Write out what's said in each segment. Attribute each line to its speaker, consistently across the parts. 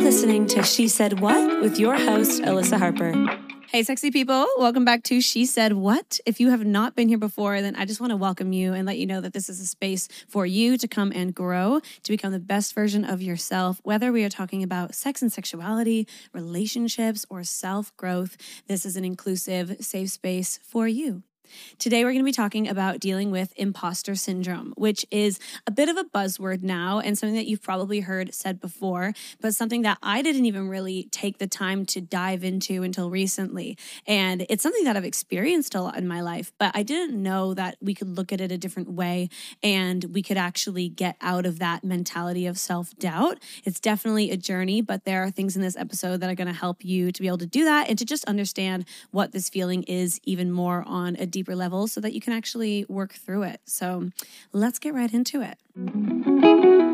Speaker 1: listening to She Said What with your host, Alyssa Harper. Hey, sexy people, welcome back to She Said What. If you have not been here before, then I just want to welcome you and let you know that this is a space for you to come and grow, to become the best version of yourself, whether we are talking about sex and sexuality, relationships, or self growth. This is an inclusive, safe space for you. Today, we're going to be talking about dealing with imposter syndrome, which is a bit of a buzzword now and something that you've probably heard said before, but something that I didn't even really take the time to dive into until recently. And it's something that I've experienced a lot in my life, but I didn't know that we could look at it a different way and we could actually get out of that mentality of self doubt. It's definitely a journey, but there are things in this episode that are going to help you to be able to do that and to just understand what this feeling is even more on a deep deeper level so that you can actually work through it. So let's get right into it.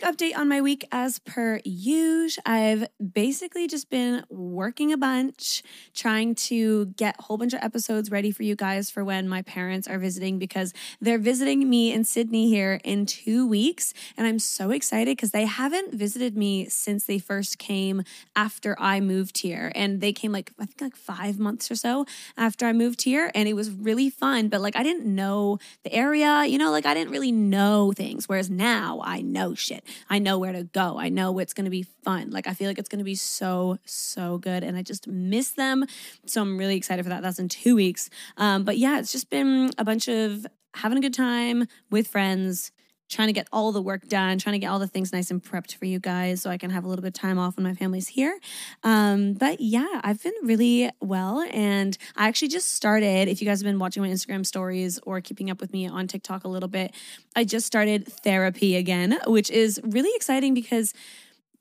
Speaker 1: Quick update on my week as per usual. I've basically just been working a bunch, trying to get a whole bunch of episodes ready for you guys for when my parents are visiting because they're visiting me in Sydney here in two weeks. And I'm so excited because they haven't visited me since they first came after I moved here. And they came like, I think like five months or so after I moved here. And it was really fun. But like, I didn't know the area, you know, like I didn't really know things. Whereas now I know shit it. I know where to go. I know it's going to be fun. Like I feel like it's going to be so so good, and I just miss them. So I'm really excited for that. That's in two weeks. Um, but yeah, it's just been a bunch of having a good time with friends trying to get all the work done, trying to get all the things nice and prepped for you guys so I can have a little bit of time off when my family's here. Um, but yeah, I've been really well. And I actually just started, if you guys have been watching my Instagram stories or keeping up with me on TikTok a little bit, I just started therapy again, which is really exciting because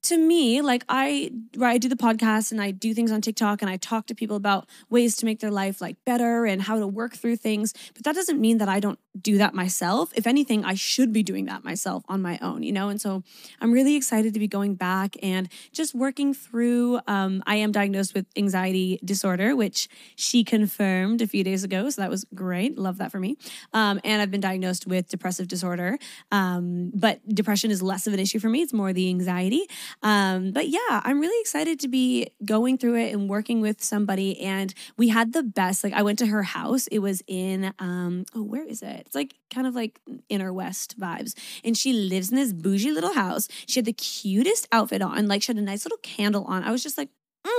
Speaker 1: to me, like I, I do the podcast and I do things on TikTok and I talk to people about ways to make their life like better and how to work through things. But that doesn't mean that I don't do that myself. If anything, I should be doing that myself on my own, you know? And so I'm really excited to be going back and just working through. Um, I am diagnosed with anxiety disorder, which she confirmed a few days ago. So that was great. Love that for me. Um, and I've been diagnosed with depressive disorder. Um, but depression is less of an issue for me, it's more the anxiety. Um, but yeah, I'm really excited to be going through it and working with somebody. And we had the best, like, I went to her house. It was in, um, oh, where is it? It's like kind of like inner west vibes. And she lives in this bougie little house. She had the cutest outfit on, like, she had a nice little candle on. I was just like,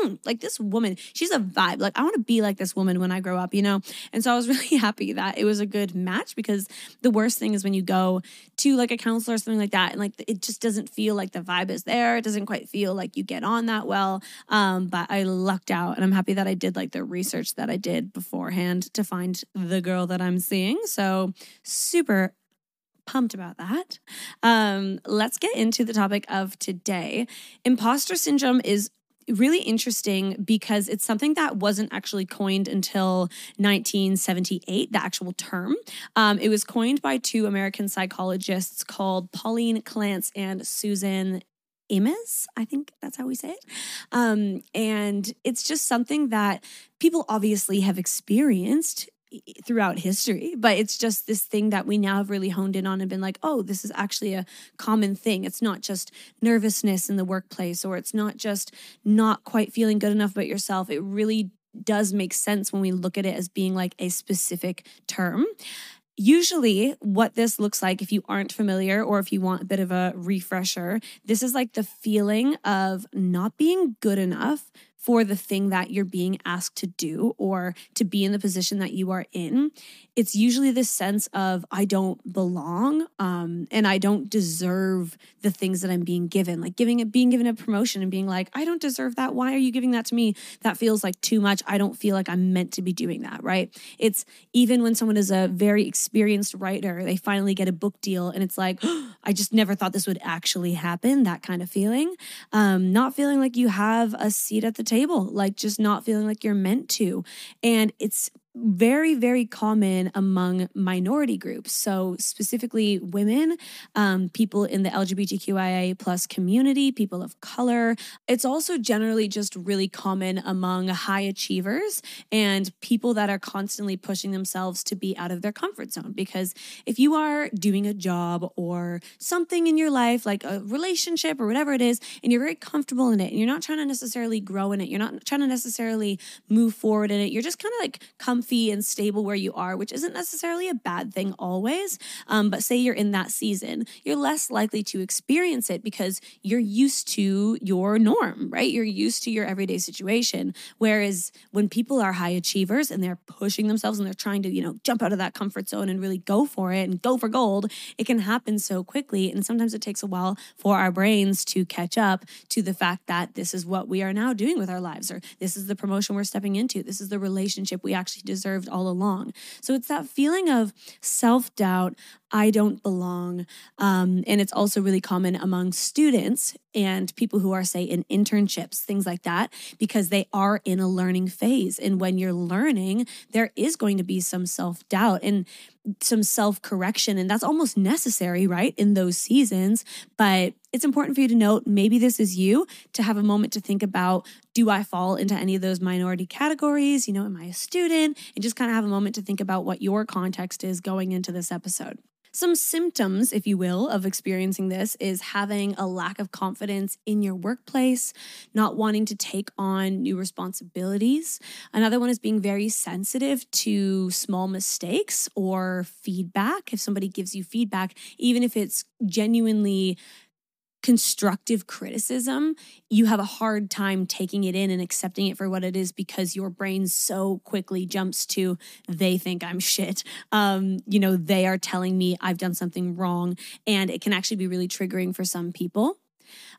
Speaker 1: mm, like this woman, she's a vibe. Like I want to be like this woman when I grow up, you know? And so I was really happy that it was a good match because the worst thing is when you go to like a counselor or something like that and like it just doesn't feel like the vibe is there. It doesn't quite feel like you get on that well. Um, but I lucked out and I'm happy that I did like the research that I did beforehand to find the girl that I'm seeing. So super pumped about that. Um, let's get into the topic of today. Imposter syndrome is really interesting because it's something that wasn't actually coined until 1978, the actual term. Um, it was coined by two American psychologists called Pauline Clance and Susan Imes, I think that's how we say it. Um, and it's just something that people obviously have experienced throughout history, but it's just this thing that we now have really honed in on and been like, oh, this is actually a common thing. It's not just nervousness in the workplace or it's not just not quite feeling good enough about yourself. It really does make sense when we look at it as being like a specific term. Usually, what this looks like, if you aren't familiar or if you want a bit of a refresher, this is like the feeling of not being good enough for the thing that you're being asked to do or to be in the position that you are in, it's usually this sense of I don't belong um, and I don't deserve the things that I'm being given. Like giving it, being given a promotion and being like, I don't deserve that. Why are you giving that to me? That feels like too much. I don't feel like I'm meant to be doing that. Right? It's even when someone is a very experienced writer, they finally get a book deal and it's like, oh, I just never thought this would actually happen. That kind of feeling. Um, not feeling like you have a seat at the table, like just not feeling like you're meant to. And it's very, very common among minority groups. So, specifically women, um, people in the LGBTQIA plus community, people of color. It's also generally just really common among high achievers and people that are constantly pushing themselves to be out of their comfort zone. Because if you are doing a job or something in your life, like a relationship or whatever it is, and you're very comfortable in it and you're not trying to necessarily grow in it, you're not trying to necessarily move forward in it, you're just kind of like comfy and stable where you are, which isn't necessarily a bad thing always. Um, but say you're in that season, you're less likely to experience it because you're used to your norm, right? You're used to your everyday situation. Whereas when people are high achievers and they're pushing themselves and they're trying to, you know, jump out of that comfort zone and really go for it and go for gold, it can happen so quickly. And sometimes it takes a while for our brains to catch up to the fact that this is what we are now doing with our lives, or this is the promotion we're stepping into, this is the relationship we actually deserved all along. So it's that feeling of self doubt. I don't belong. Um, and it's also really common among students and people who are, say, in internships, things like that, because they are in a learning phase. And when you're learning, there is going to be some self doubt and some self correction. And that's almost necessary, right, in those seasons. But it's important for you to note maybe this is you to have a moment to think about do I fall into any of those minority categories? You know, am I a student? And just kind of have a moment to think about what your context is going into this episode. Some symptoms, if you will, of experiencing this is having a lack of confidence in your workplace, not wanting to take on new responsibilities. Another one is being very sensitive to small mistakes or feedback. If somebody gives you feedback, even if it's genuinely constructive criticism, you have a hard time taking it in and accepting it for what it is because your brain so quickly jumps to they think I'm shit. Um, you know, they are telling me I've done something wrong, and it can actually be really triggering for some people.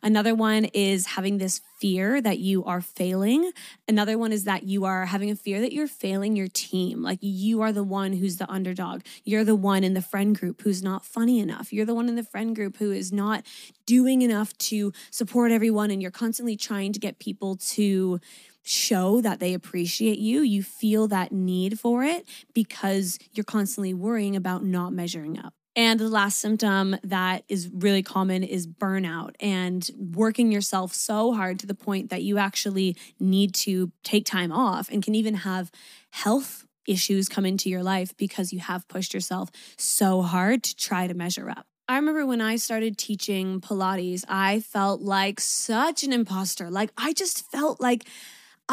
Speaker 1: Another one is having this fear that you are failing. Another one is that you are having a fear that you're failing your team. Like you are the one who's the underdog. You're the one in the friend group who's not funny enough. You're the one in the friend group who is not doing enough to support everyone. And you're constantly trying to get people to show that they appreciate you. You feel that need for it because you're constantly worrying about not measuring up. And the last symptom that is really common is burnout and working yourself so hard to the point that you actually need to take time off and can even have health issues come into your life because you have pushed yourself so hard to try to measure up. I remember when I started teaching Pilates, I felt like such an imposter. Like, I just felt like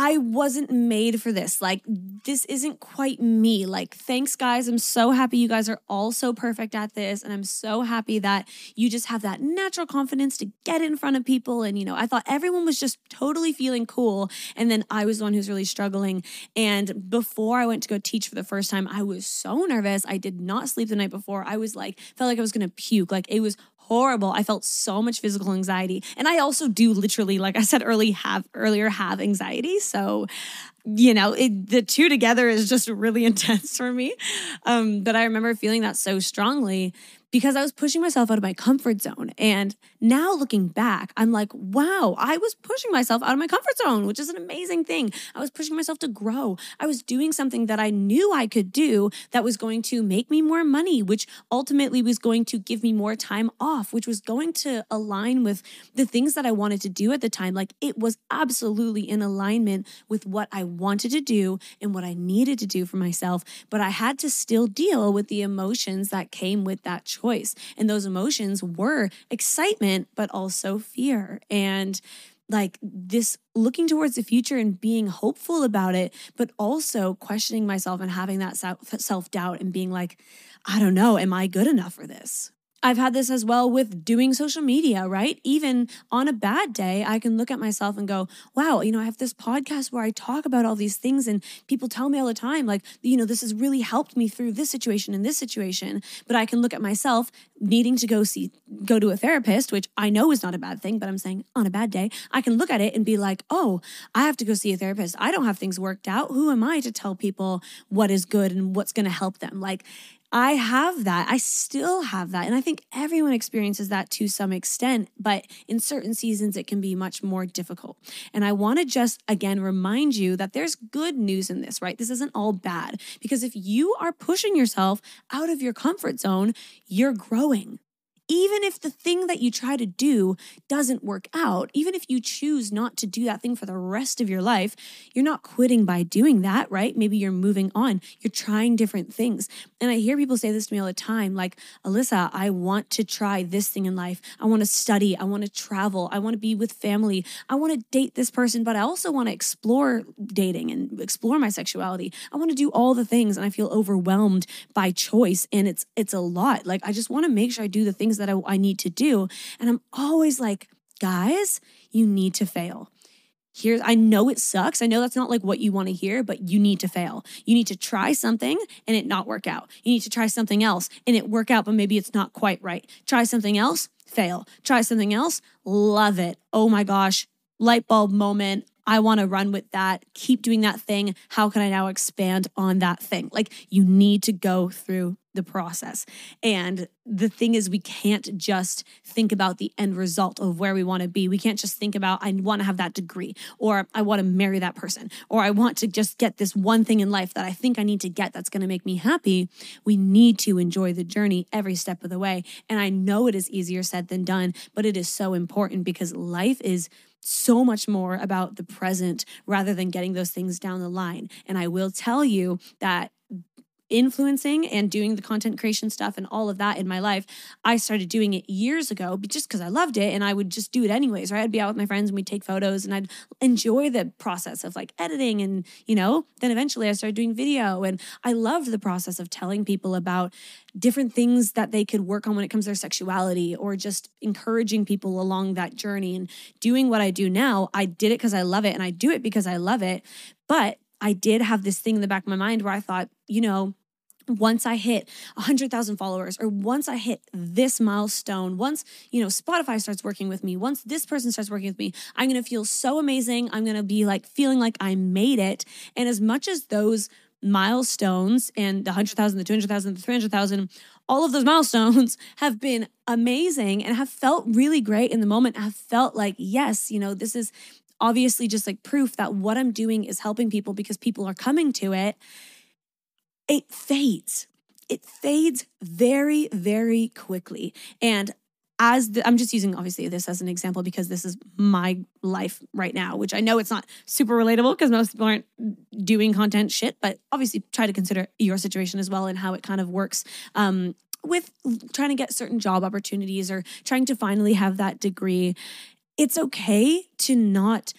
Speaker 1: I wasn't made for this. Like, this isn't quite me. Like, thanks, guys. I'm so happy you guys are all so perfect at this. And I'm so happy that you just have that natural confidence to get in front of people. And, you know, I thought everyone was just totally feeling cool. And then I was the one who's really struggling. And before I went to go teach for the first time, I was so nervous. I did not sleep the night before. I was like, felt like I was going to puke. Like, it was horrible. I felt so much physical anxiety. And I also do literally, like I said early, have earlier have anxiety. So, you know, it, the two together is just really intense for me. Um, but I remember feeling that so strongly because I was pushing myself out of my comfort zone. And now looking back, I'm like, wow, I was pushing myself out of my comfort zone, which is an amazing thing. I was pushing myself to grow. I was doing something that I knew I could do that was going to make me more money, which ultimately was going to give me more time off, which was going to align with the things that I wanted to do at the time. Like it was absolutely in alignment with what I wanted to do and what I needed to do for myself. But I had to still deal with the emotions that came with that choice. And those emotions were excitement, but also fear. And like this looking towards the future and being hopeful about it, but also questioning myself and having that self doubt and being like, I don't know, am I good enough for this? I've had this as well with doing social media, right? Even on a bad day, I can look at myself and go, wow, you know, I have this podcast where I talk about all these things, and people tell me all the time, like, you know, this has really helped me through this situation and this situation. But I can look at myself needing to go see, go to a therapist, which I know is not a bad thing, but I'm saying on a bad day, I can look at it and be like, oh, I have to go see a therapist. I don't have things worked out. Who am I to tell people what is good and what's going to help them? Like, I have that. I still have that. And I think everyone experiences that to some extent, but in certain seasons, it can be much more difficult. And I want to just again remind you that there's good news in this, right? This isn't all bad because if you are pushing yourself out of your comfort zone, you're growing even if the thing that you try to do doesn't work out, even if you choose not to do that thing for the rest of your life, you're not quitting by doing that, right? Maybe you're moving on, you're trying different things. And I hear people say this to me all the time like, Alyssa, I want to try this thing in life. I want to study. I want to travel. I want to be with family. I want to date this person, but I also want to explore dating and explore my sexuality. I want to do all the things and I feel overwhelmed by choice. And it's, it's a lot. Like, I just want to make sure I do the things that I, I need to do. And I'm always like, guys, you need to fail. Here's, I know it sucks. I know that's not like what you want to hear, but you need to fail. You need to try something and it not work out. You need to try something else and it work out, but maybe it's not quite right. Try something else, fail. Try something else, love it. Oh my gosh, light bulb moment. I want to run with that, keep doing that thing. How can I now expand on that thing? Like you need to go through the process. And the thing is, we can't just think about the end result of where we want to be. We can't just think about, I want to have that degree, or I want to marry that person, or I want to just get this one thing in life that I think I need to get that's going to make me happy. We need to enjoy the journey every step of the way. And I know it is easier said than done, but it is so important because life is so much more about the present rather than getting those things down the line. And I will tell you that influencing and doing the content creation stuff and all of that in my life, I started doing it years ago just because I loved it and I would just do it anyways, right? I'd be out with my friends and we'd take photos and I'd enjoy the process of like editing and, you know, then eventually I started doing video and I loved the process of telling people about different things that they could work on when it comes to their sexuality or just encouraging people along that journey and doing what I do now. I did it because I love it and I do it because I love it. But I did have this thing in the back of my mind where I thought, you know, once I hit 100,000 followers or once I hit this milestone, once, you know, Spotify starts working with me, once this person starts working with me, I'm going to feel so amazing. I'm going to be like feeling like I made it. And as much as those milestones and the 100,000, the 200,000, the 300,000, all of those milestones have been amazing and have felt really great in the moment. have felt like, yes, you know, this is obviously just like proof that what I'm doing is helping people because people are coming to it. It fades. It fades very, very quickly. And as the, I'm just using obviously this as an example because this is my life right now, which I know it's not super relatable because most people aren't doing content shit, but obviously try to consider your situation as well and how it kind of works um, with trying to get certain job opportunities or trying to finally have that degree. It's okay to not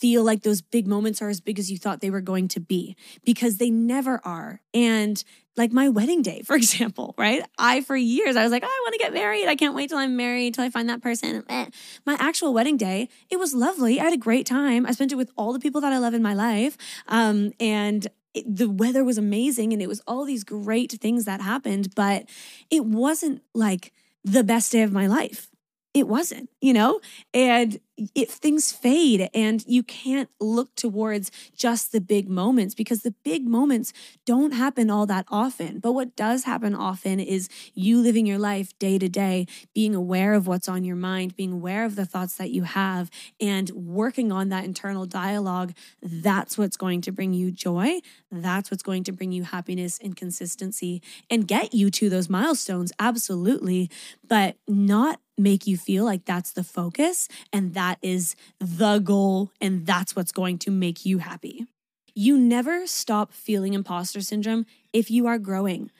Speaker 1: feel like those big moments are as big as you thought they were going to be because they never are. And like my wedding day, for example, right? I, for years, I was like, oh, I want to get married. I can't wait till I'm married, till I find that person. Eh. My actual wedding day, it was lovely. I had a great time. I spent it with all the people that I love in my life. Um, and it, the weather was amazing and it was all these great things that happened, but it wasn't like the best day of my life it wasn't, you know? And if things fade and you can't look towards just the big moments because the big moments don't happen all that often. But what does happen often is you living your life day to day, being aware of what's on your mind, being aware of the thoughts that you have, and working on that internal dialogue. That's what's going to bring you joy. That's what's going to bring you happiness and consistency and get you to those milestones. Absolutely. But not make you feel like that's the focus and that is the goal and that's what's going to make you happy. You never stop feeling imposter syndrome if you are growing.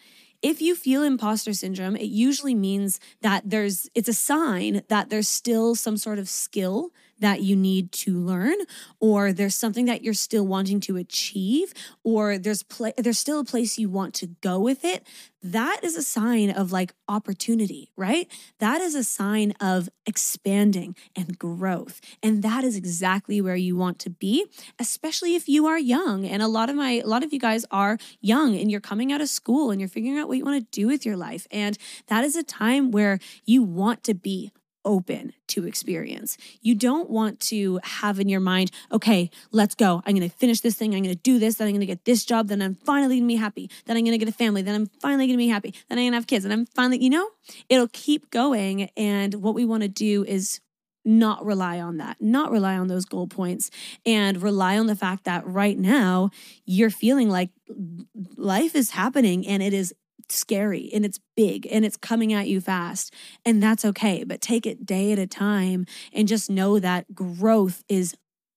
Speaker 1: If you feel imposter syndrome, it usually means that there's it's a sign that there's still some sort of skill that you need to learn or there's something that you're still wanting to achieve or there's there's still a place you want to go with it that is a sign of like opportunity right? That is a sign of expanding and growth and that is exactly where you want to be especially if you are young and a lot of my a lot of you guys are young and you're coming out of school and you're figuring out what you want to do with your life and that is a time where you want to be open to experience. You don't want to have in your mind, okay, let's go. I'm going to finish this thing. I'm going to do this. Then I'm going to get this job. Then I'm finally going to be happy. Then I'm going to get a family. Then I'm finally going to be happy. Then I'm going to have kids. And I'm finally, you know, it'll keep going. And what we want to do is not rely on that, not rely on those goal points, and rely on the fact that right now you're feeling like life is happening and it is scary and it's big and it's coming at you fast. And that's okay. But take it day at a time and just know that growth is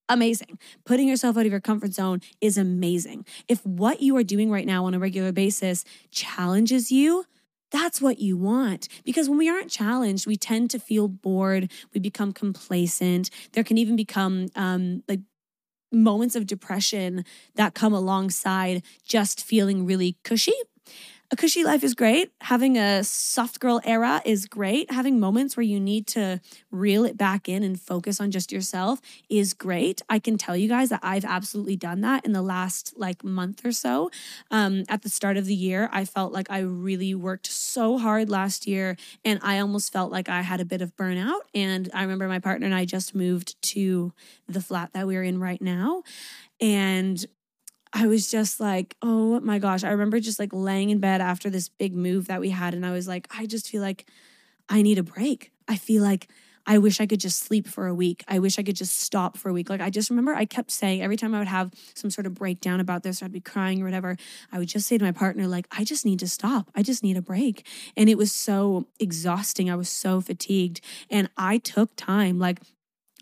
Speaker 1: amazing. Putting yourself out of your comfort zone is amazing. If what you are doing right now on a regular basis challenges you, that's what you want. Because when we aren't challenged, we tend to feel bored. We become complacent. There can even become um, like moments of depression that come alongside just feeling really cushy a cushy life is great. Having a soft girl era is great. Having moments where you need to reel it back in and focus on just yourself is great. I can tell you guys that I've absolutely done that in the last like month or so. Um, at the start of the year, I felt like I really worked so hard last year and I almost felt like I had a bit of burnout. And I remember my partner and I just moved to the flat that we're in right now. And I was just like, oh my gosh. I remember just like laying in bed after this big move that we had. And I was like, I just feel like I need a break. I feel like I wish I could just sleep for a week. I wish I could just stop for a week. Like I just remember I kept saying every time I would have some sort of breakdown about this or I'd be crying or whatever, I would just say to my partner, like, I just need to stop. I just need a break. And it was so exhausting. I was so fatigued. And I took time. Like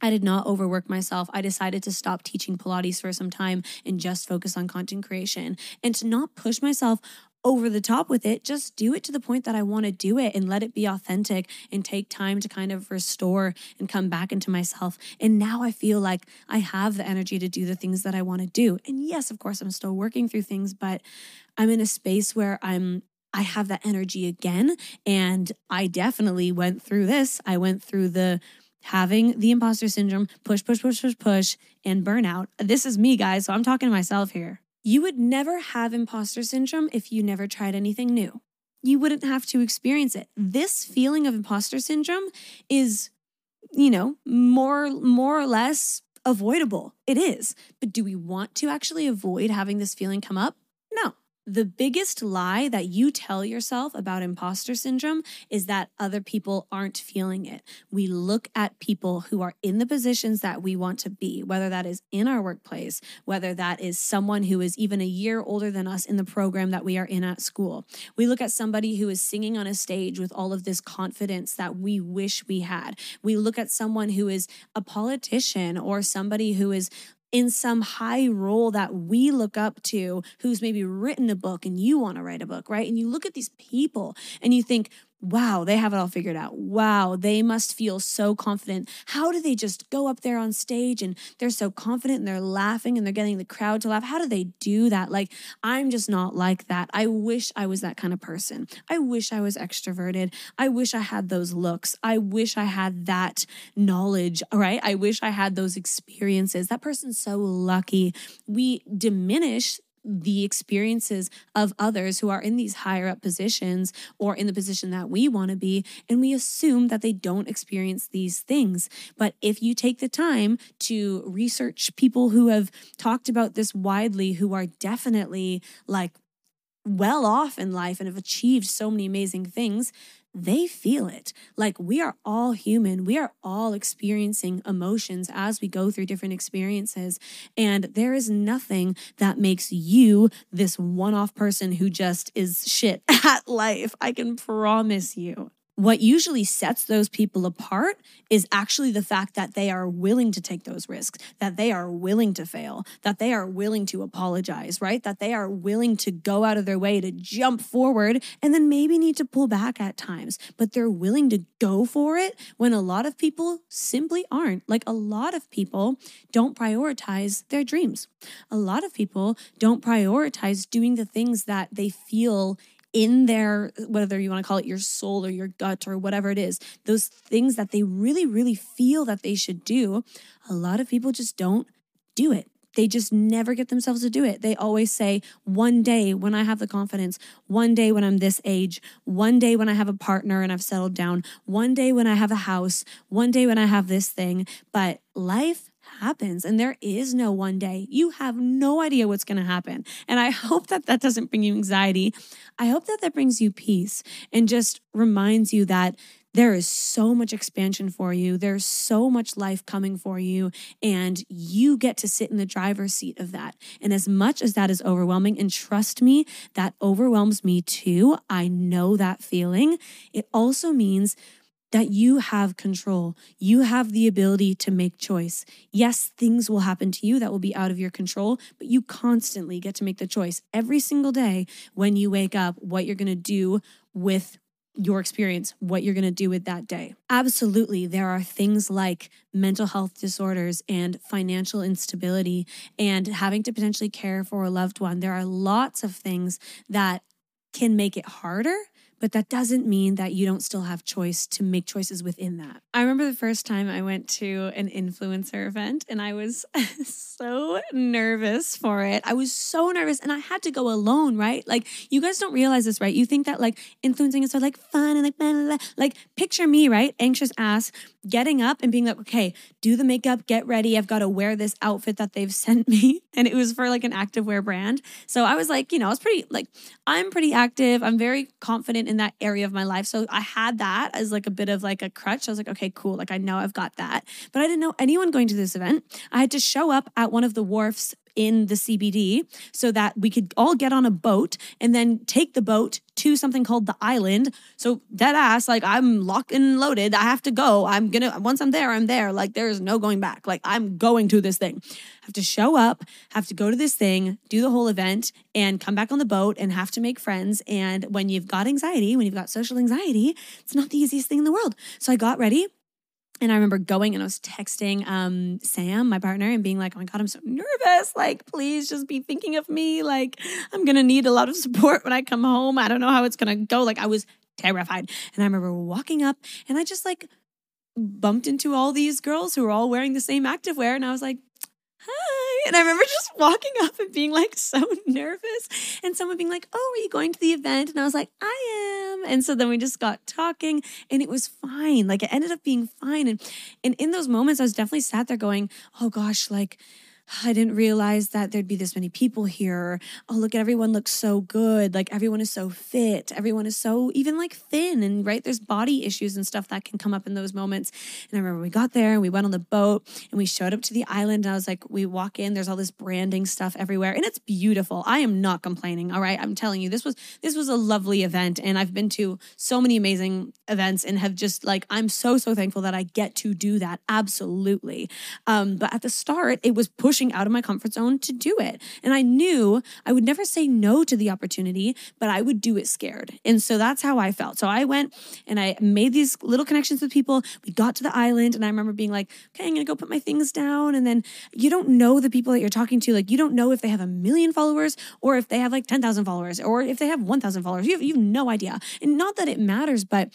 Speaker 1: I did not overwork myself. I decided to stop teaching Pilates for some time and just focus on content creation and to not push myself over the top with it. Just do it to the point that I want to do it and let it be authentic and take time to kind of restore and come back into myself. And now I feel like I have the energy to do the things that I want to do. And yes, of course, I'm still working through things, but I'm in a space where I'm I have that energy again. And I definitely went through this. I went through the having the imposter syndrome, push, push, push, push, push, and burnout. This is me, guys. So I'm talking to myself here. You would never have imposter syndrome if you never tried anything new. You wouldn't have to experience it. This feeling of imposter syndrome is, you know, more more or less avoidable. It is. But do we want to actually avoid having this feeling come up? The biggest lie that you tell yourself about imposter syndrome is that other people aren't feeling it. We look at people who are in the positions that we want to be, whether that is in our workplace, whether that is someone who is even a year older than us in the program that we are in at school. We look at somebody who is singing on a stage with all of this confidence that we wish we had. We look at someone who is a politician or somebody who is in some high role that we look up to who's maybe written a book and you want to write a book, right? And you look at these people and you think, wow, they have it all figured out. Wow, they must feel so confident. How do they just go up there on stage and they're so confident and they're laughing and they're getting the crowd to laugh? How do they do that? Like, I'm just not like that. I wish I was that kind of person. I wish I was extroverted. I wish I had those looks. I wish I had that knowledge, right? I wish I had those experiences. That person's so lucky. We diminish the experiences of others who are in these higher up positions or in the position that we want to be and we assume that they don't experience these things. But if you take the time to research people who have talked about this widely who are definitely like well off in life and have achieved so many amazing things they feel it. Like we are all human. We are all experiencing emotions as we go through different experiences. And there is nothing that makes you this one off person who just is shit at life. I can promise you what usually sets those people apart is actually the fact that they are willing to take those risks, that they are willing to fail, that they are willing to apologize, right? That they are willing to go out of their way to jump forward and then maybe need to pull back at times, but they're willing to go for it when a lot of people simply aren't. Like a lot of people don't prioritize their dreams. A lot of people don't prioritize doing the things that they feel in their, whether you want to call it your soul or your gut or whatever it is, those things that they really, really feel that they should do, a lot of people just don't do it. they just never get themselves to do it. They always say, one day when I have the confidence, one day when I'm this age, one day when I have a partner and I've settled down, one day when I have a house, one day when I have this thing. But life happens and there is no one day. You have no idea what's going to happen. And I hope that that doesn't bring you anxiety. I hope that that brings you peace and just reminds you that there is so much expansion for you. There's so much life coming for you, and you get to sit in the driver's seat of that. And as much as that is overwhelming, and trust me, that overwhelms me too. I know that feeling. It also means that you have control. You have the ability to make choice. Yes, things will happen to you that will be out of your control, but you constantly get to make the choice every single day when you wake up what you're going to do with your experience, what you're going to do with that day. Absolutely, there are things like mental health disorders and financial instability and having to potentially care for a loved one. There are lots of things that can make it harder but that doesn't mean that you don't still have choice to make choices within that. I remember the first time I went to an influencer event and I was so nervous for it. I was so nervous and I had to go alone, right? Like you guys don't realize this, right? You think that like influencing is so like fun and like blah, blah, blah. like picture me, right? Anxious ass getting up and being like, okay, do the makeup, get ready. I've got to wear this outfit that they've sent me. And it was for like an activewear brand. So I was like, you know, I was pretty like, I'm pretty active. I'm very confident in that area of my life. So I had that as like a bit of like a crutch. I was like, okay, cool. Like I know I've got that. But I didn't know anyone going to this event. I had to show up at one of the wharfs in the CBD so that we could all get on a boat and then take the boat to something called the island. So dead ass, like I'm locked and loaded. I have to go. I'm gonna once I'm there, I'm there. Like there's no going back. Like I'm going to this thing. Have to show up, have to go to this thing, do the whole event, and come back on the boat and have to make friends. And when you've got anxiety, when you've got social anxiety, it's not the easiest thing in the world. So I got ready. And I remember going and I was texting um, Sam, my partner, and being like, oh my God, I'm so nervous. Like, please just be thinking of me. Like, I'm going to need a lot of support when I come home. I don't know how it's going to go. Like, I was terrified. And I remember walking up and I just like bumped into all these girls who were all wearing the same activewear. And I was like, hi. And I remember just walking up and being like so nervous. And someone being like, oh, are you going to the event? And I was like, I am. And so then we just got talking and it was fine. Like it ended up being fine. And, and in those moments, I was definitely sat there going, oh gosh, like, I didn't realize that there'd be this many people here. Oh, look everyone looks so good. Like everyone is so fit. Everyone is so even like thin and right there's body issues and stuff that can come up in those moments. And I remember we got there and we went on the boat and we showed up to the island and I was like we walk in there's all this branding stuff everywhere and it's beautiful. I am not complaining, all right? I'm telling you this was this was a lovely event and I've been to so many amazing events and have just like I'm so so thankful that I get to do that. Absolutely. Um but at the start it was pushing pushing out of my comfort zone to do it. And I knew I would never say no to the opportunity, but I would do it scared. And so that's how I felt. So I went and I made these little connections with people. We got to the island and I remember being like, okay, I'm going to go put my things down. And then you don't know the people that you're talking to. Like, you don't know if they have a million followers or if they have like 10,000 followers or if they have 1,000 followers. You have, you have no idea. And not that it matters, but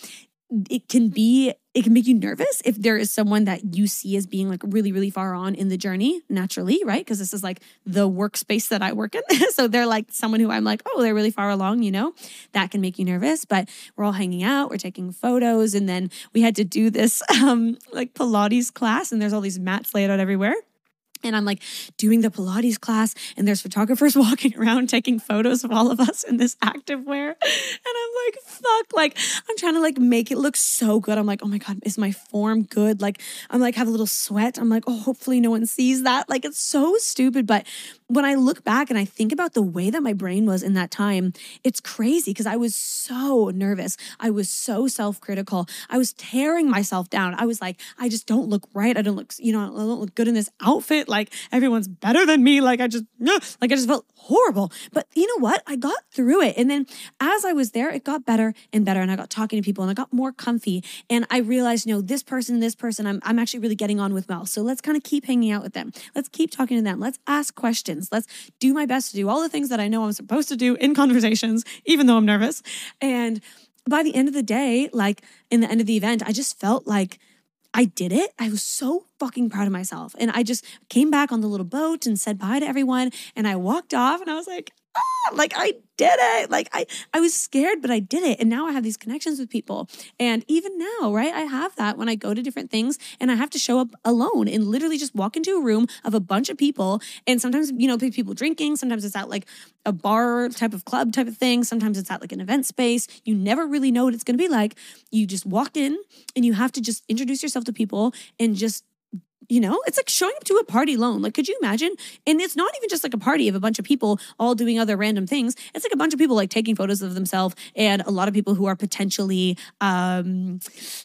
Speaker 1: it can be it can make you nervous if there is someone that you see as being like really really far on in the journey naturally right? Because this is like the workspace that i work in. So they're like someone who i'm like oh they're really far along you know? That can make you nervous but we're all hanging out we're taking photos and then we had to do this um like pilates class and there's all these mats laid out everywhere and I'm like doing the Pilates class, and there's photographers walking around taking photos of all of us in this activewear. And I'm like, fuck, like I'm trying to like make it look so good. I'm like, oh my God, is my form good? Like, I'm like, have a little sweat. I'm like, oh, hopefully no one sees that. Like, it's so stupid. But when I look back and I think about the way that my brain was in that time, it's crazy because I was so nervous. I was so self critical. I was tearing myself down. I was like, I just don't look right. I don't look, you know, I don't look good in this outfit. Everyone's better than me. Like I just, like I just felt horrible. But you know what? I got through it. And then as I was there, it got better and better. And I got talking to people and I got more comfy. And I realized, you know, this person, this person, I'm, I'm actually really getting on with well. So let's kind of keep hanging out with them. Let's keep talking to them. Let's ask questions. Let's do my best to do all the things that I know I'm supposed to do in conversations, even though I'm nervous. And by the end of the day, like in the end of the event, I just felt like I did it. I was so fucking proud of myself. And I just came back on the little boat and said bye to everyone. And I walked off and I was like, ah, like I did it. Like I, I was scared, but I did it. And now I have these connections with people. And even now, right, I have that when I go to different things and I have to show up alone and literally just walk into a room of a bunch of people. And sometimes, you know, people drinking, sometimes it's at like a bar type of club type of thing. Sometimes it's at like an event space. You never really know what it's going to be like. You just walk in and you have to just introduce yourself to people and just you know, it's like showing up to a party alone. Like, could you imagine? And it's not even just like a party of a bunch of people all doing other random things. It's like a bunch of people like taking photos of themselves and a lot of people who are potentially um,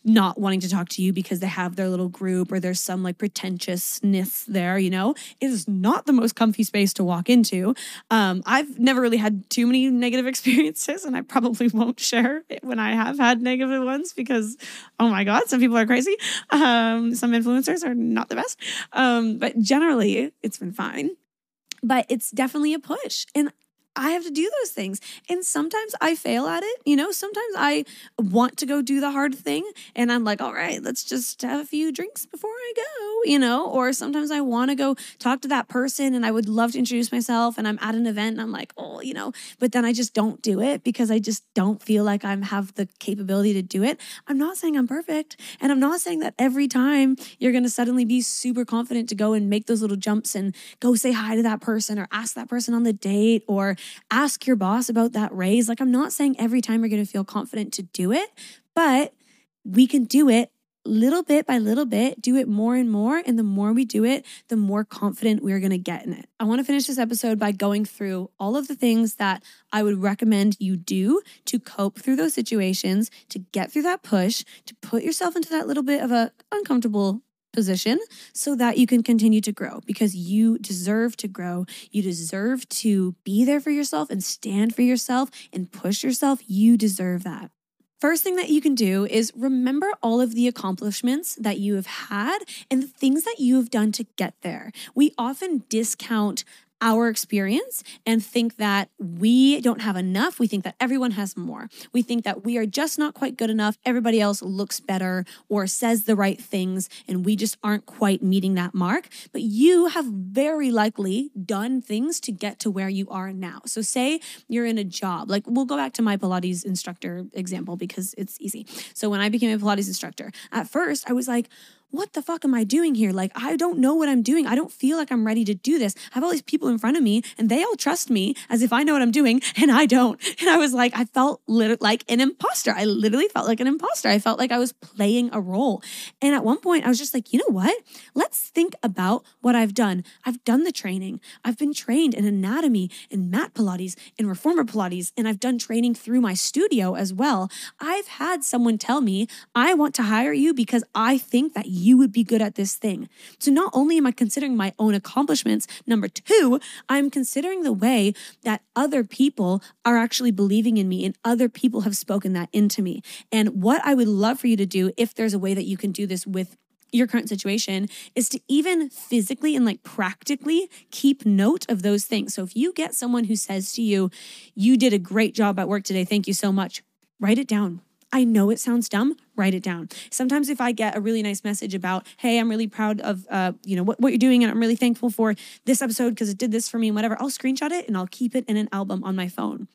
Speaker 1: not wanting to talk to you because they have their little group or there's some like pretentiousness there, you know? It is not the most comfy space to walk into. Um, I've never really had too many negative experiences and I probably won't share when I have had negative ones because, oh my God, some people are crazy. Um, some influencers are not the best. Um, but generally, it's been fine. But it's definitely a push. And I have to do those things. And sometimes I fail at it. You know, sometimes I want to go do the hard thing and I'm like, all right, let's just have a few drinks before I go, you know, or sometimes I want to go talk to that person and I would love to introduce myself and I'm at an event and I'm like, oh, you know, but then I just don't do it because I just don't feel like I have the capability to do it. I'm not saying I'm perfect. And I'm not saying that every time you're going to suddenly be super confident to go and make those little jumps and go say hi to that person or ask that person on the date or ask your boss about that raise. Like, I'm not saying every time you're going to feel confident to do it, but we can do it little bit by little bit, do it more and more. And the more we do it, the more confident we're going to get in it. I want to finish this episode by going through all of the things that I would recommend you do to cope through those situations, to get through that push, to put yourself into that little bit of a uncomfortable position so that you can continue to grow because you deserve to grow. You deserve to be there for yourself and stand for yourself and push yourself. You deserve that. First thing that you can do is remember all of the accomplishments that you have had and the things that you have done to get there. We often discount our experience and think that we don't have enough. We think that everyone has more. We think that we are just not quite good enough. Everybody else looks better or says the right things, and we just aren't quite meeting that mark. But you have very likely done things to get to where you are now. So, say you're in a job, like we'll go back to my Pilates instructor example because it's easy. So, when I became a Pilates instructor, at first I was like, what the fuck am I doing here? Like, I don't know what I'm doing. I don't feel like I'm ready to do this. I have all these people in front of me and they all trust me as if I know what I'm doing and I don't. And I was like, I felt lit- like an imposter. I literally felt like an imposter. I felt like I was playing a role. And at one point, I was just like, you know what? Let's think about what I've done. I've done the training. I've been trained in anatomy, in mat Pilates, in reformer Pilates, and I've done training through my studio as well. I've had someone tell me, I want to hire you because I think that you would be good at this thing. So not only am I considering my own accomplishments, number two, I'm considering the way that other people are actually believing in me and other people have spoken that into me. And what I would love for you to do, if there's a way that you can do this with your current situation is to even physically and like practically keep note of those things. So if you get someone who says to you, You did a great job at work today, thank you so much, write it down. I know it sounds dumb. Write it down. Sometimes if I get a really nice message about, hey, I'm really proud of, uh, you know, what, what you're doing, and I'm really thankful for this episode because it did this for me and whatever, I'll screenshot it and I'll keep it in an album on my phone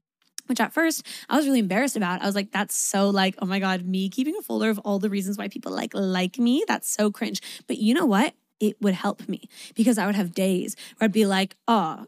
Speaker 1: which at first I was really embarrassed about. I was like, that's so like, oh my God, me keeping a folder of all the reasons why people like like me. That's so cringe. But you know what? It would help me because I would have days where I'd be like, oh,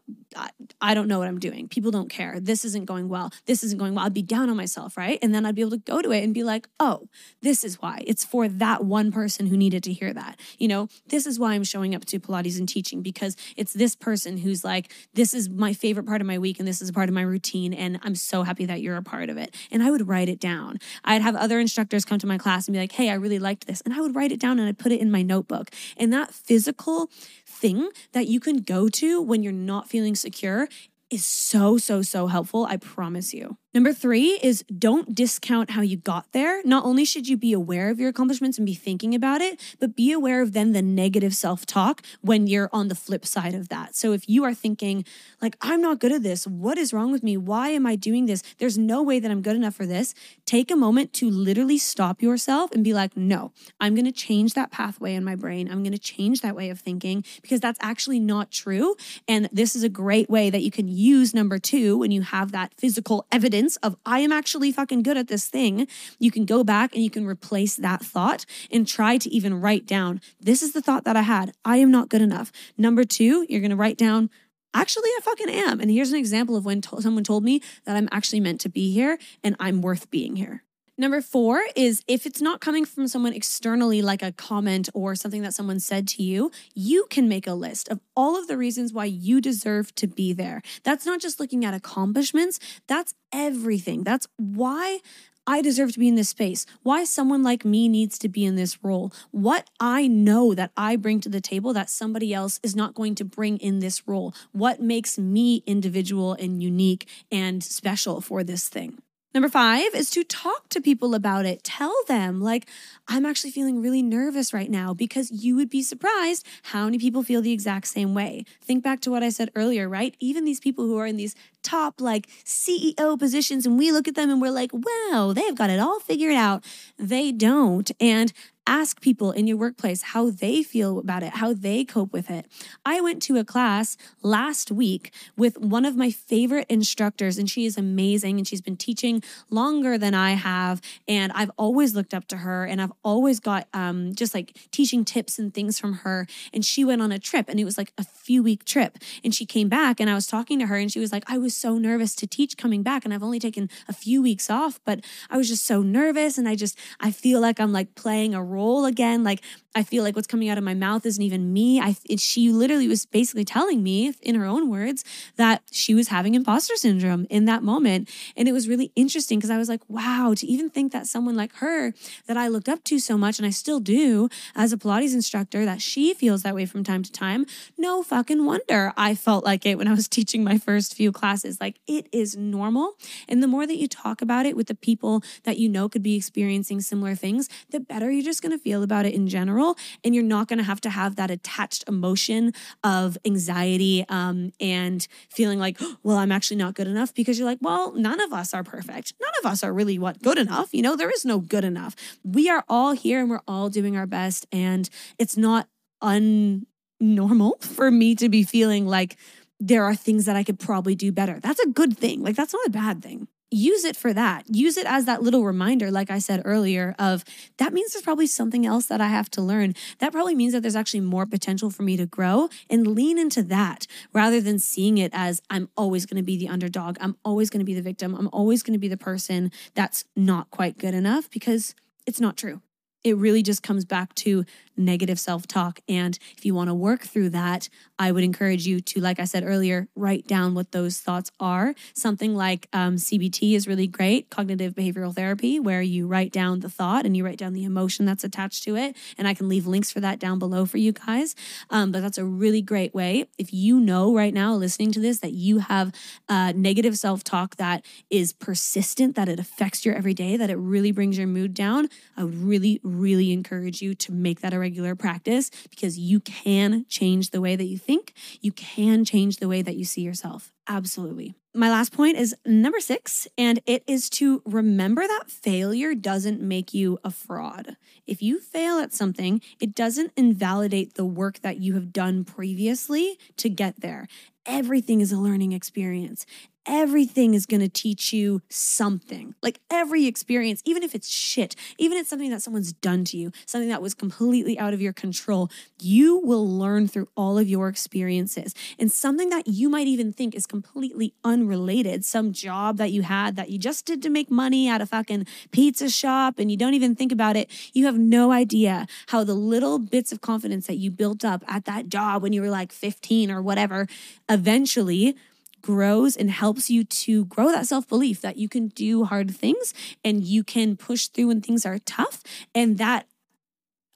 Speaker 1: I, don't know what I'm doing. People don't care. This isn't going well. This isn't going well. I'd be down on myself, right? And then I'd be able to go to it and be like, oh, this is why. It's for that one person who needed to hear that. You know, this is why I'm showing up to Pilates and teaching because it's this person who's like, this is my favorite part of my week and this is a part of my routine. And I'm so happy that you're a part of it. And I would write it down. I'd have other instructors come to my class and be like, hey, I really liked this. And I would write it down and I'd put it in my notebook. And that physical thing that you can go to when you're not feeling secure is so, so, so helpful. I promise you. Number three is don't discount how you got there. Not only should you be aware of your accomplishments and be thinking about it, but be aware of then the negative self talk when you're on the flip side of that. So if you are thinking, like, I'm not good at this, what is wrong with me? Why am I doing this? There's no way that I'm good enough for this. Take a moment to literally stop yourself and be like, no, I'm going to change that pathway in my brain. I'm going to change that way of thinking because that's actually not true. And this is a great way that you can use number two when you have that physical evidence evidence of I am actually fucking good at this thing, you can go back and you can replace that thought and try to even write down this is the thought that I had. I am not good enough. Number two, you're going to write down actually I fucking am. And here's an example of when to- someone told me that I'm actually meant to be here and I'm worth being here. Number four is if it's not coming from someone externally, like a comment or something that someone said to you, you can make a list of all of the reasons why you deserve to be there. That's not just looking at accomplishments, that's everything. That's why I deserve to be in this space, why someone like me needs to be in this role, what I know that I bring to the table that somebody else is not going to bring in this role, what makes me individual and unique and special for this thing. Number five is to talk to people about it. Tell them, like, I'm actually feeling really nervous right now because you would be surprised how many people feel the exact same way. Think back to what I said earlier, right? Even these people who are in these top, like, CEO positions, and we look at them and we're like, wow, they've got it all figured out. They don't. And ask people in your workplace how they feel about it, how they cope with it. I went to a class last week with one of my favorite instructors, and she is amazing. And she's been teaching longer than I have. And I've always looked up to her, and I've always got um, just like teaching tips and things from her. And she went on a trip, and it was like a few week trip. And she came back, and I was talking to her, and she was like, I was so nervous to teach coming back. And I've only taken a few weeks off, but I was just so nervous. And I just, I feel like I'm like playing a role role again. Like I feel like what's coming out of my mouth isn't even me. I it, she literally was basically telling me in her own words that she was having imposter syndrome in that moment. And it was really interesting because I was like, wow, to even think that someone like her that I looked up to so much and I still do as a Pilates instructor that she feels that way from time to time. No fucking wonder I felt like it when I was teaching my first few classes. Like it is normal. And the more that you talk about it with the people that you know could be experiencing similar things, the better you're just going to feel about it in general. And you're not going to have to have that attached emotion of anxiety um, and feeling like, well, I'm actually not good enough because you're like, well, none of us are perfect. None of us are really what good enough. You know, there is no good enough. We are all here and we're all doing our best. And it's not unnormal for me to be feeling like, there are things that I could probably do better. That's a good thing. Like, that's not a bad thing use it for that. Use it as that little reminder, like I said earlier, of that means there's probably something else that I have to learn. That probably means that there's actually more potential for me to grow and lean into that rather than seeing it as I'm always going to be the underdog. I'm always going to be the victim. I'm always going to be the person that's not quite good enough because it's not true. It really just comes back to negative self talk. And if you want to work through that, I would encourage you to, like I said earlier, write down what those thoughts are. Something like um, CBT is really great, cognitive behavioral therapy, where you write down the thought and you write down the emotion that's attached to it. And I can leave links for that down below for you guys. Um, but that's a really great way. If you know right now, listening to this, that you have uh, negative self talk that is persistent, that it affects your everyday, that it really brings your mood down, I would really, really encourage you to make that a regular practice because you can change the way that you think. You can change the way that you see yourself. Absolutely. My last point is number six, and it is to remember that failure doesn't make you a fraud. If you fail at something, it doesn't invalidate the work that you have done previously to get there. Everything is a learning experience everything is going to teach you something. Like every experience, even if it's shit, even if it's something that someone's done to you, something that was completely out of your control, you will learn through all of your experiences. And something that you might even think is completely unrelated, some job that you had that you just did to make money at a fucking pizza shop and you don't even think about it, you have no idea how the little bits of confidence that you built up at that job when you were like 15 or whatever eventually grows and helps you to grow that self belief that you can do hard things and you can push through when things are tough. And that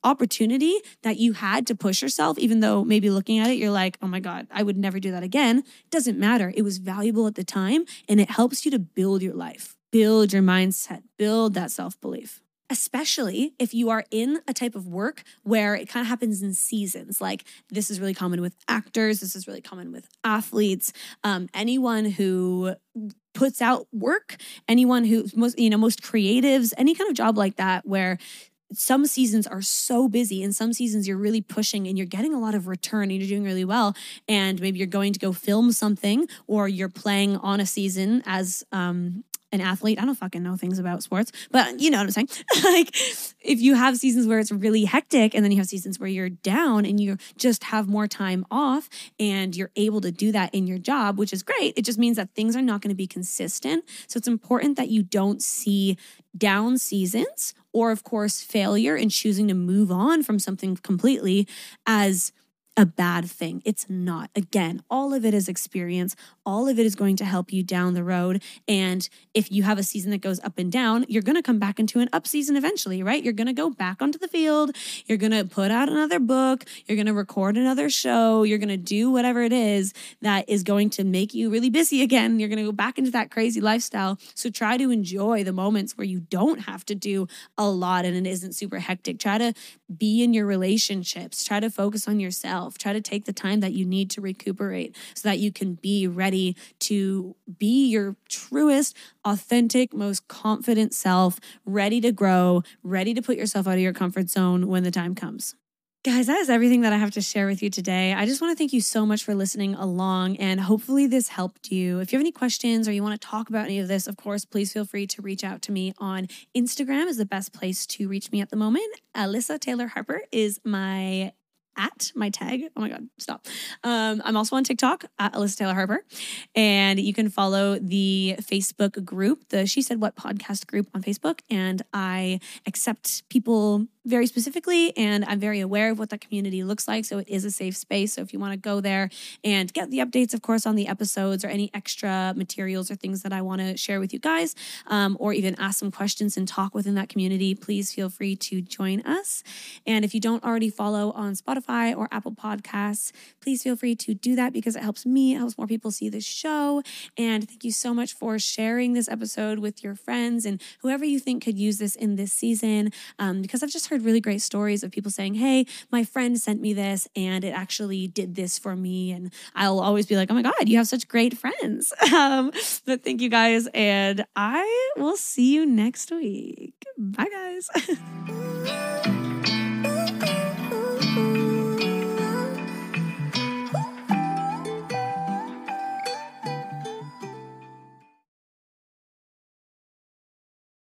Speaker 1: opportunity that you had to push yourself, even though maybe looking at it, you're like, oh my God, I would never do that again. Doesn't matter. It was valuable at the time and it helps you to build your life, build your mindset, build that self belief especially if you are in a type of work where it kind of happens in seasons. Like this is really common with actors, this is really common with athletes, um, anyone who puts out work, anyone who most you know most creatives, any kind of job like that where some seasons are so busy and some seasons you're really pushing and you're getting a lot of return and you're doing really well and maybe you're going to go film something or you're playing on a season as um an athlete. I don't fucking know things about sports, but you know what I'm saying? like if you have seasons where it's really hectic and then you have seasons where you're down and you just have more time off and you're able to do that in your job, which is great. It just means that things are not going to be consistent. So it's important that you don't see down seasons or of course failure and choosing to move on from something completely as a bad thing. It's not. Again, all of it is experience. All of it is going to help you down the road. And if you have a season that goes up and down, you're going to come back into an up season eventually, right? You're going to go back onto the field. You're going to put out another book. You're going to record another show. You're going to do whatever it is that is going to make you really busy again. You're going to go back into that crazy lifestyle. So try to enjoy the moments where you don't have to do a lot and it isn't super hectic. Try to be in your relationships. Try to focus on yourself yourself. Try to take the time that you need to recuperate so that you can be ready to be your truest, authentic, most confident self, ready to grow, ready to put yourself out of your comfort zone when the time comes. Guys, that is everything that I have to share with you today. I just want to thank you so much for listening along and hopefully this helped you. If you have any questions or you want to talk about any of this, of course, please feel free to reach out to me on Instagram is the best place to reach me at the moment. Alyssa Taylor Harper is my at my tag. Oh my God, stop. Um, I'm also on TikTok at Alyssa Taylor Harper. And you can follow the Facebook group, the She Said What podcast group on Facebook. And I accept people very specifically, and I'm very aware of what that community looks like. So it is a safe space. So if you want to go there and get the updates, of course, on the episodes or any extra materials or things that I want to share with you guys, um, or even ask some questions and talk within that community, please feel free to join us. And if you don't already follow on Spotify or Apple Podcasts, please feel free to do that because it helps me, it helps more people see the show. And thank you so much for sharing this episode with your friends and whoever you think could use this in this season, um, because I've just heard really great stories of people saying, Hey, my friend sent me this and it actually did this for me. And I'll always be like, Oh my God, you have such great friends. Um, but thank you guys. And I will see you next week. Bye, guys.